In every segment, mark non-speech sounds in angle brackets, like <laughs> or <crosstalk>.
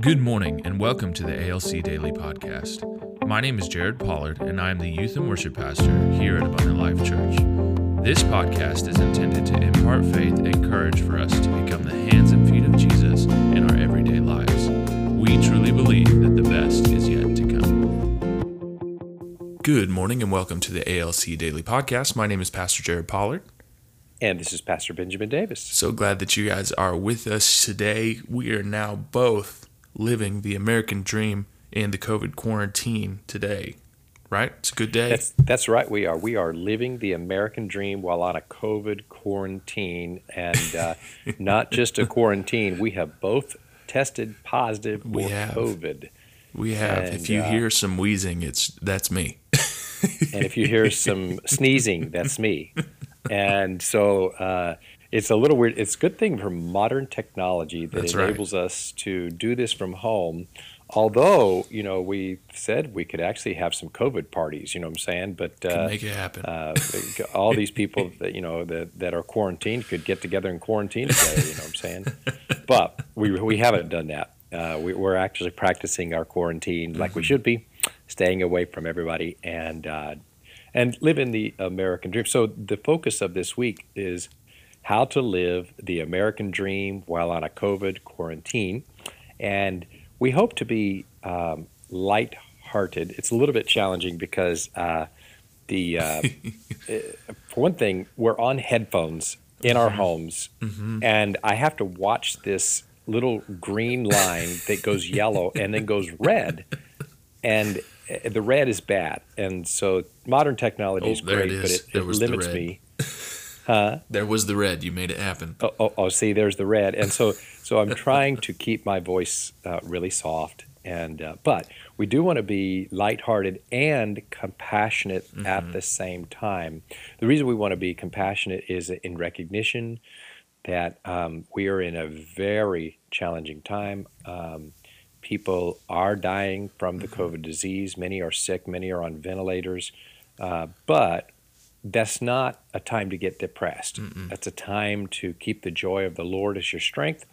Good morning and welcome to the ALC Daily Podcast. My name is Jared Pollard and I am the Youth and Worship Pastor here at Abundant Life Church. This podcast is intended to impart faith and courage for us to become the hands and feet of Jesus in our everyday lives. We truly believe that the best is yet to come. Good morning and welcome to the ALC Daily Podcast. My name is Pastor Jared Pollard. And this is Pastor Benjamin Davis. So glad that you guys are with us today. We are now both living the American dream in the COVID quarantine today. Right? It's a good day. That's, that's right. We are. We are living the American dream while on a COVID quarantine, and uh, <laughs> not just a quarantine. We have both tested positive for We have. COVID. we have. and, if you uh, hear some wheezing, it's that's me. and if you hear some <laughs> sneezing, that's me. And so uh, it's a little weird. It's a good thing for modern technology that That's right. enables us to do this from home. Although, you know, we said we could actually have some COVID parties, you know what I'm saying? But uh, make it happen. uh, all these people that, you know, that, that are quarantined could get together and quarantine together, you know what I'm saying? <laughs> But we, we haven't done that. Uh, we, we're actually practicing our quarantine like we should be, staying away from everybody and uh, and living the American dream. So the focus of this week is how to live the American dream while on a COVID quarantine, and we hope to be um, light-hearted. It's a little bit challenging because uh, the uh, <laughs> eh, for one thing, we're on headphones in our homes, and I have to watch this little green line that goes <laughs> yellow and then goes red, and uh, the red is bad. And so modern technology Oh, is there it great, but it, it limits me. <laughs> Huh? there was the red. You made it happen. Oh, oh, oh, see, there's the red, and so so I'm <laughs> trying to keep my voice uh, really soft, and uh, but we do want to be lighthearted and compassionate at the same time. The reason we want to be compassionate is in recognition that um, we are in a very challenging time. Um, people are dying from the COVID disease. Many are sick. Many are on ventilators, uh, but that's not a time to get depressed. That's a time to keep the joy of the Lord as your strength,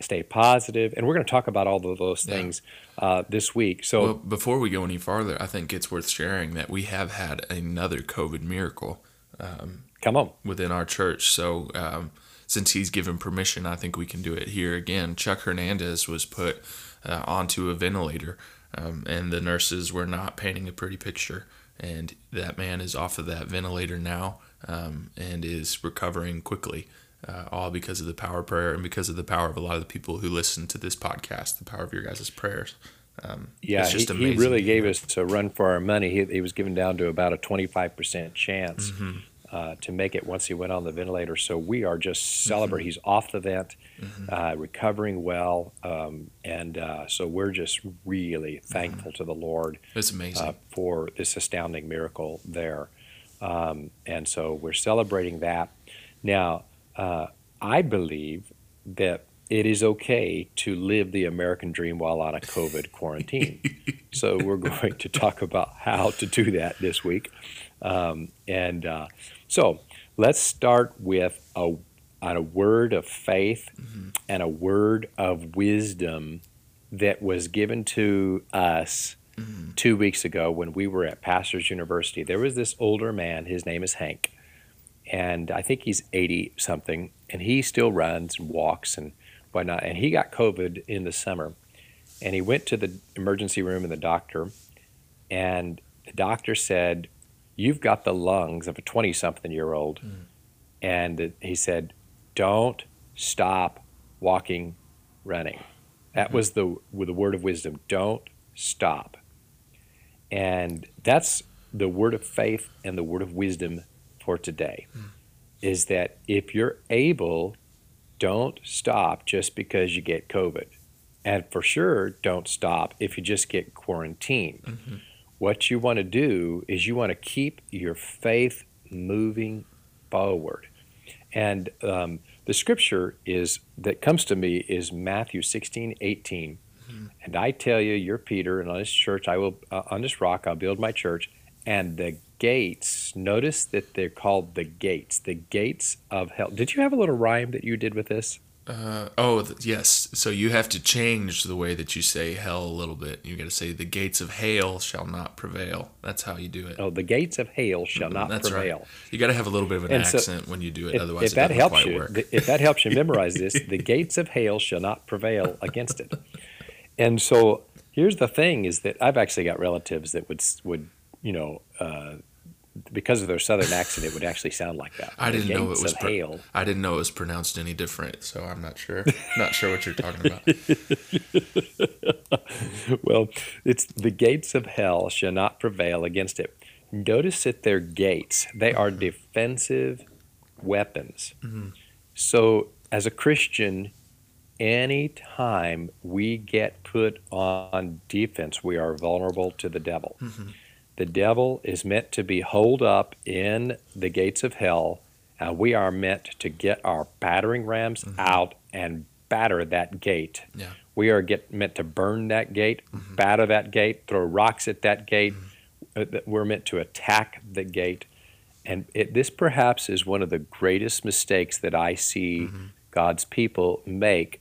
stay positive, and we're going to talk about all of those Yeah. things uh, this week. So, Well, before we go any farther, I think it's worth sharing that we have had another COVID miracle um, come on. within our church. So, um, since he's given permission, I think we can do it here again. Chuck Hernandez was put uh, onto a ventilator, um, and the nurses were not painting a pretty picture. And that man is off of that ventilator now um, and is recovering quickly, uh, all because of the power of prayer and because of the power of a lot of the people who listen to this podcast, the power of your guys' prayers. Um, Yeah, it's just he, he really gave us a run for our money. He, he was given down to about a 25% chance Mm-hmm. Uh, to make it once he went on the ventilator. So we are just Mm-hmm. celebrating. He's off the vent, uh, recovering well. Um, and uh, so we're just really thankful to the Lord It's amazing. uh, for this astounding miracle there. Um, and so we're celebrating that. Now, uh, I believe that it is okay to live the American dream while on a COVID quarantine. <laughs> so we're going to talk about how to do that this week. Um, and uh, so let's start with a, on a word of faith and a word of wisdom that was given to us two weeks ago when we were at Pastors University. There was this older man, his name is Hank, and I think he's 80 something, and he still runs and walks and whatnot. And he got COVID in the summer, and he went to the emergency room and the doctor, and the doctor said, You've got the lungs of a 20 something year old. Mm. And he said, Don't stop walking, running. That mm-hmm. was the the word of wisdom. Don't stop. And that's the word of faith and the word of wisdom for today. Mm. Is that if you're able, don't stop just because you get COVID. And for sure, don't stop if you just get quarantined. Mm-hmm. What you want to do is you want to keep your faith moving forward. And um, the scripture is that comes to me is Matthew 16, 18. And I tell you, you're Peter, and on this church, I will uh, on this rock I'll build my church, and the gates. Notice that they're called the gates, the gates of hell. Did you have a little rhyme that you did with this? Uh, oh, th- yes. So you have to change the way that you say hell a little bit. You got to say the gates of hail shall not prevail. That's how you do it. Oh, the gates of hail shall not That's prevail. right. You got to have a little bit of an And so, accent when you do it. If, Otherwise, if it that doesn't helps quite you, work. th- if that helps you memorize this, <laughs> the gates of hail shall not prevail against it. And so here's the thing: is that I've actually got relatives that would would you know. Uh, because of their southern accent, it would actually sound like that. I didn't know it was. pro- hail. I didn't know it was pronounced any different. So I'm not sure. <laughs> not sure what you're talking about. <laughs> well, it's the gates of hell shall not prevail against it. Notice that they're gates, they are mm-hmm. defensive weapons. Mm-hmm. So, as a Christian, anytime we get put on defense, we are vulnerable to the devil. Mm-hmm. The devil is meant to be holed up in the gates of hell, and we are meant to get our battering rams mm-hmm. out and batter that gate. Yeah. We are get, meant to burn that gate, mm-hmm. batter that gate, throw rocks at that gate. Mm-hmm. Uh, that We're meant to attack the gate. And it, this perhaps is one of the greatest mistakes that I see God's people make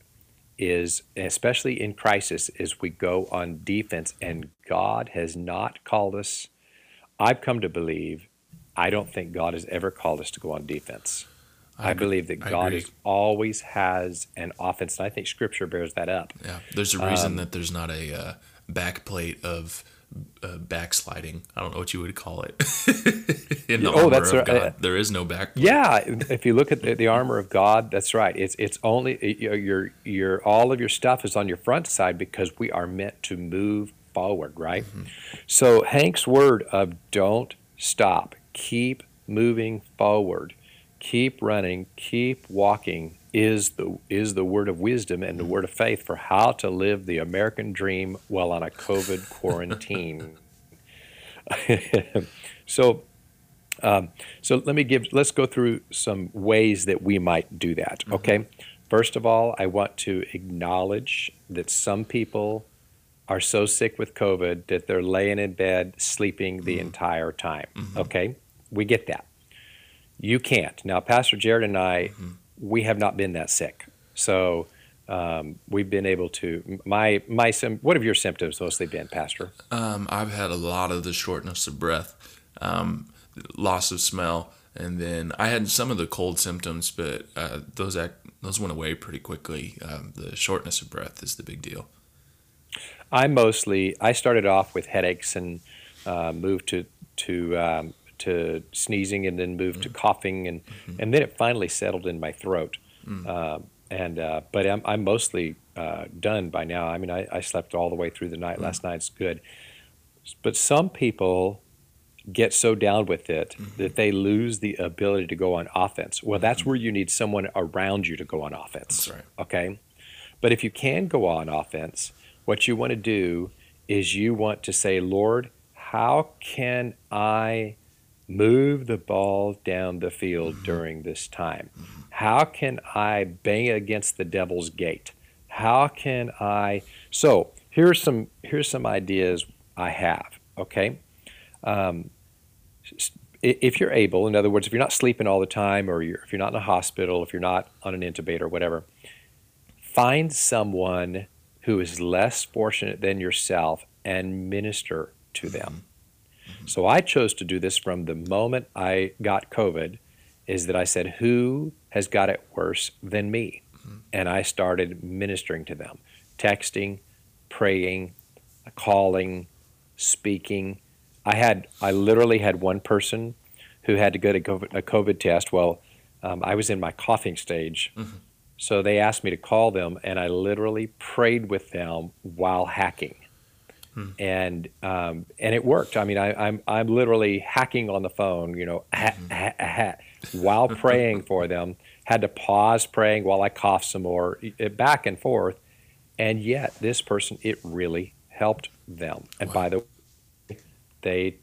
is especially in crisis is we go on defense and God has not called us I've come to believe I don't think God has ever called us to go on defense. I, agree- believe that I God is, always has an offense and I think scripture bears that up. Yeah. There's a reason Um, that there's not a uh, back plate of uh, backsliding. I don't know what you would call it. <laughs> In the oh, armor that's of right. God, there is no back. Yeah, if you look at the, the armor of God, that's right. It's it's only your your all of your stuff is on your front side because we are meant to move forward, right? So Hank's word of don't stop, keep moving forward, keep running, keep walking is the is the word of wisdom and the mm-hmm. word of faith for how to live the American dream while on a COVID <laughs> quarantine. <laughs> so um, so let me give. Let's go through some ways that we might do that. Mm-hmm. Okay. First of all, I want to acknowledge that some people are so sick with COVID that they're laying in bed sleeping the mm-hmm. entire time. Okay, we get that. You can't. Now, Pastor Jared and I, we have not been that sick, so um, we've been able to. My my. What have your symptoms mostly been, Pastor? Um, I've had a lot of the shortness of breath, um, loss of smell, and then I had some of the cold symptoms, but uh, those act, those went away pretty quickly. Um, the shortness of breath is the big deal. I mostly I started off with headaches and uh, moved to to um, to sneezing and then moved to coughing and and then it finally settled in my throat. Uh, and uh, but I'm, I'm mostly uh, done by now. I mean, I, I slept all the way through the night last night. It's good. But some people get so down with it that they lose the ability to go on offense. Well, that's where you need someone around you to go on offense. Right. Okay. But if you can go on offense, what you want to do is you want to say, Lord, how can I move the ball down the field during this time? How can I bang against the devil's gate? How can I? So here's some here's some ideas I have. Okay, um, if you're able, in other words, if you're not sleeping all the time, or you're, if you're not in a hospital, if you're not on an intubator or whatever, find someone who is less fortunate than yourself and minister to them. So I chose to do this from the moment I got COVID, is that I said, who has got it worse than me? And I started ministering to them, texting, praying, calling, speaking. I had, I literally had one person who had to go to a COVID test. Well, um, I was in my coughing stage. So they asked me to call them, and I literally prayed with them while hacking. And um, and it worked. I mean, I, I'm I'm literally hacking on the phone, you know, ha, ha, ha, while praying for them. Had to pause praying while I coughed some more, i- back and forth. And yet, this person, it really helped them. And by the way, they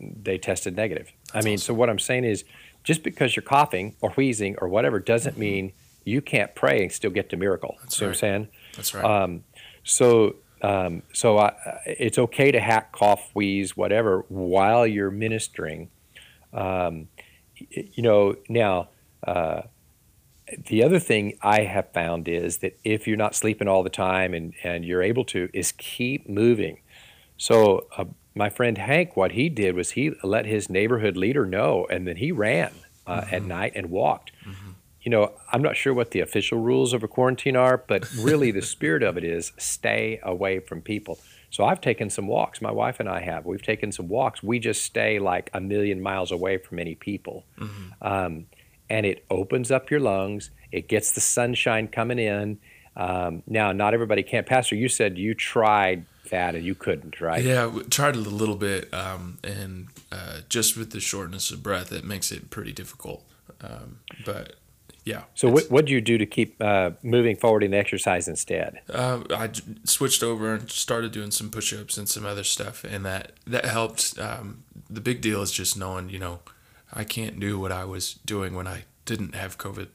they tested negative. I mean, so what I'm saying is, just because you're coughing or wheezing or whatever doesn't mean you can't pray and still get the miracle. That's See what I'm saying? That's right. Um, so, um, so I, it's okay to hack, cough, wheeze, whatever, while you're ministering. Um, you know, now, uh, the other thing I have found is that if you're not sleeping all the time and, and you're able to, is keep moving. So, uh, my friend Hank, what he did was he let his neighborhood leader know, and then he ran uh, mm-hmm. at night and walked. Mm-hmm. You know, I'm not sure what the official rules of a quarantine are, but really the <laughs> spirit of it is stay away from people. So I've taken some walks. My wife and I have. We've taken some walks. We just stay like a million miles away from any people. Mm-hmm. Um, and it opens up your lungs. It gets the sunshine coming in. Um, now, not everybody can't. Pastor, you said you tried that and you couldn't, right? Yeah, we tried a little bit, um, and uh, just with the shortness of breath, it makes it pretty difficult. Um, but yeah. So what what do you do to keep uh, moving forward in the exercise instead? Uh, I switched over and started doing some push-ups and some other stuff, and that that helped. Um, the big deal is just knowing, you know, I can't do what I was doing when I didn't have COVID.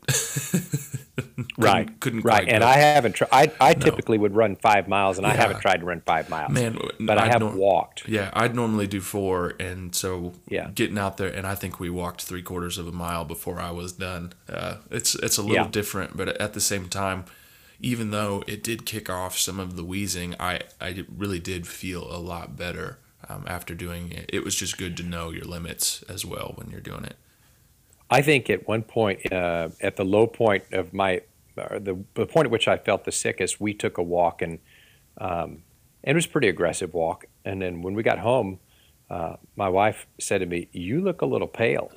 <laughs> couldn't, right. Couldn't right. And go. I haven't tried. I, I no. typically would run five miles, and yeah. I haven't tried to run five miles. Man, but I'd I have nor- walked. Yeah, I'd normally do four, and so yeah. getting out there, and I think we walked three quarters of a mile before I was done. Uh, it's it's a little yeah. different, but at the same time, even though it did kick off some of the wheezing, I I really did feel a lot better. Um, after doing it, it was just good to know your limits as well when you're doing it. I think at one point, uh, at the low point of my, the, the point at which I felt the sickest, we took a walk and, um, and it was a pretty aggressive walk. And then when we got home, uh, my wife said to me, "You look a little pale,"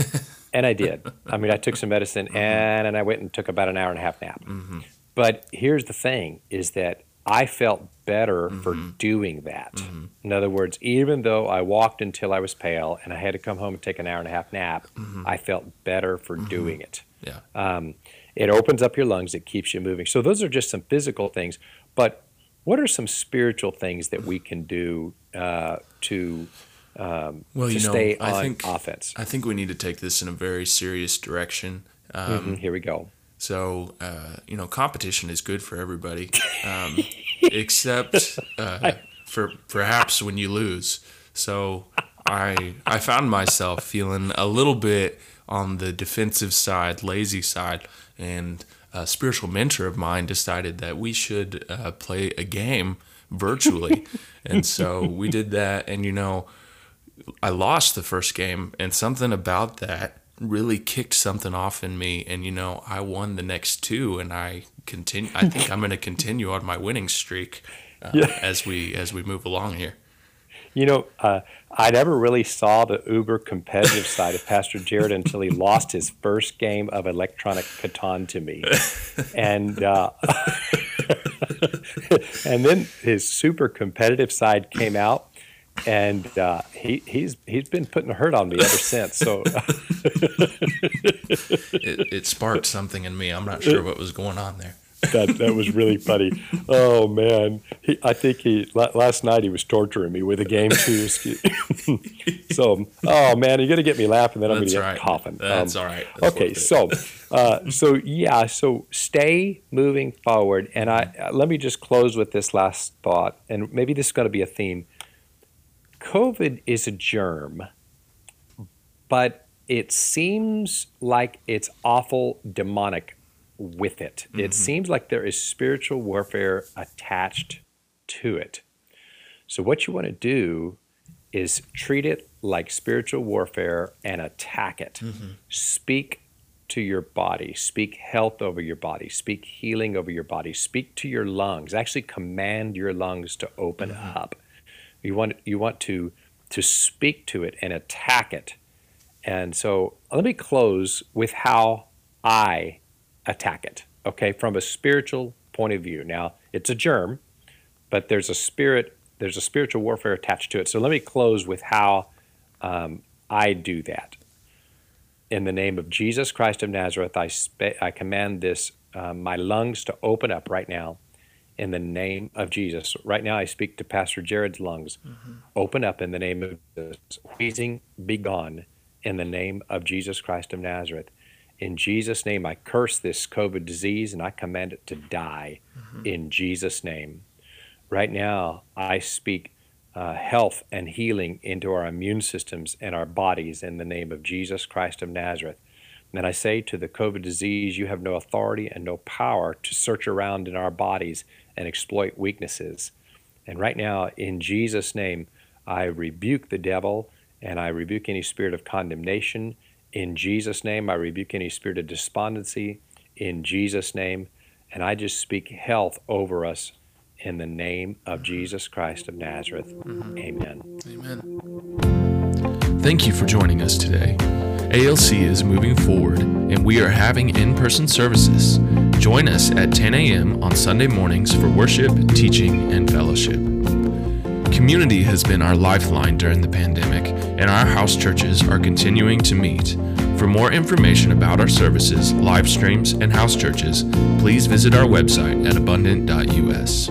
<laughs> and I did. I mean, I took some medicine mm-hmm. and and I went and took about an hour and a half nap. Mm-hmm. But here's the thing: is that I felt better mm-hmm. for doing that. Mm-hmm. In other words, even though I walked until I was pale and I had to come home and take an hour and a half nap, mm-hmm. I felt better for mm-hmm. doing it. Yeah. Um, it opens up your lungs, it keeps you moving. So, those are just some physical things. But what are some spiritual things that we can do uh, to, um, well, to you know, stay on I think, offense? I think we need to take this in a very serious direction. Um, mm-hmm. Here we go. So, uh, you know, competition is good for everybody, um, <laughs> except uh, for perhaps when you lose. So, I I found myself feeling a little bit on the defensive side, lazy side, and a spiritual mentor of mine decided that we should uh, play a game virtually, <laughs> and so we did that. And you know, I lost the first game, and something about that really kicked something off in me and you know i won the next two and i continue i think i'm going to continue on my winning streak uh, yeah. as we as we move along here you know uh, i never really saw the uber competitive side of pastor jared until he lost his first game of electronic catan to me and uh, <laughs> and then his super competitive side came out and uh, he he's he's been putting a hurt on me ever since. So <laughs> it, it, sparked something in me. I'm not sure what was going on there. That that was really funny. Oh man, he, I think he last night he was torturing me with a game <laughs> too. <laughs> so oh man, you're gonna get me laughing, then I'm gonna get right. coughing. That's um, all right. That's okay, so uh, so yeah, so stay moving forward, and I uh, let me just close with this last thought, and maybe this is going to be a theme COVID is a germ, but it seems like it's awful demonic with it. Mm-hmm. It seems like there is spiritual warfare attached to it. So, what you want to do is treat it like spiritual warfare and attack it. Mm-hmm. Speak to your body, speak health over your body, speak healing over your body, speak to your lungs. Actually, command your lungs to open mm-hmm. up you want you want to to speak to it and attack it. And so let me close with how I attack it. Okay, from a spiritual point of view. Now it's a germ, but there's a spirit, there's a spiritual warfare attached to it. So let me close with how um, I do that. In the name of Jesus Christ of Nazareth, I, spe- I command this uh, my lungs to open up right now in the name of Jesus. Right now, I speak to Pastor Jared's lungs. Mm-hmm. Open up in the name of Jesus. Wheezing, be gone in the name of Jesus Christ of Nazareth. In Jesus' name, I curse this COVID disease and I command it to die mm-hmm. in Jesus' name. Right now, I speak uh, health and healing into our immune systems and our bodies in the name of Jesus Christ of Nazareth. And I say to the COVID disease, you have no authority and no power to search around in our bodies and exploit weaknesses. And right now, in Jesus' name, I rebuke the devil and I rebuke any spirit of condemnation. In Jesus' name, I rebuke any spirit of despondency. In Jesus' name, and I just speak health over us in the name of Jesus Christ of Nazareth. Mm-hmm. Amen. Amen. Thank you for joining us today. ALC is moving forward and we are having in person services. Join us at 10 a.m. on Sunday mornings for worship, teaching, and fellowship. Community has been our lifeline during the pandemic, and our house churches are continuing to meet. For more information about our services, live streams, and house churches, please visit our website at abundant.us.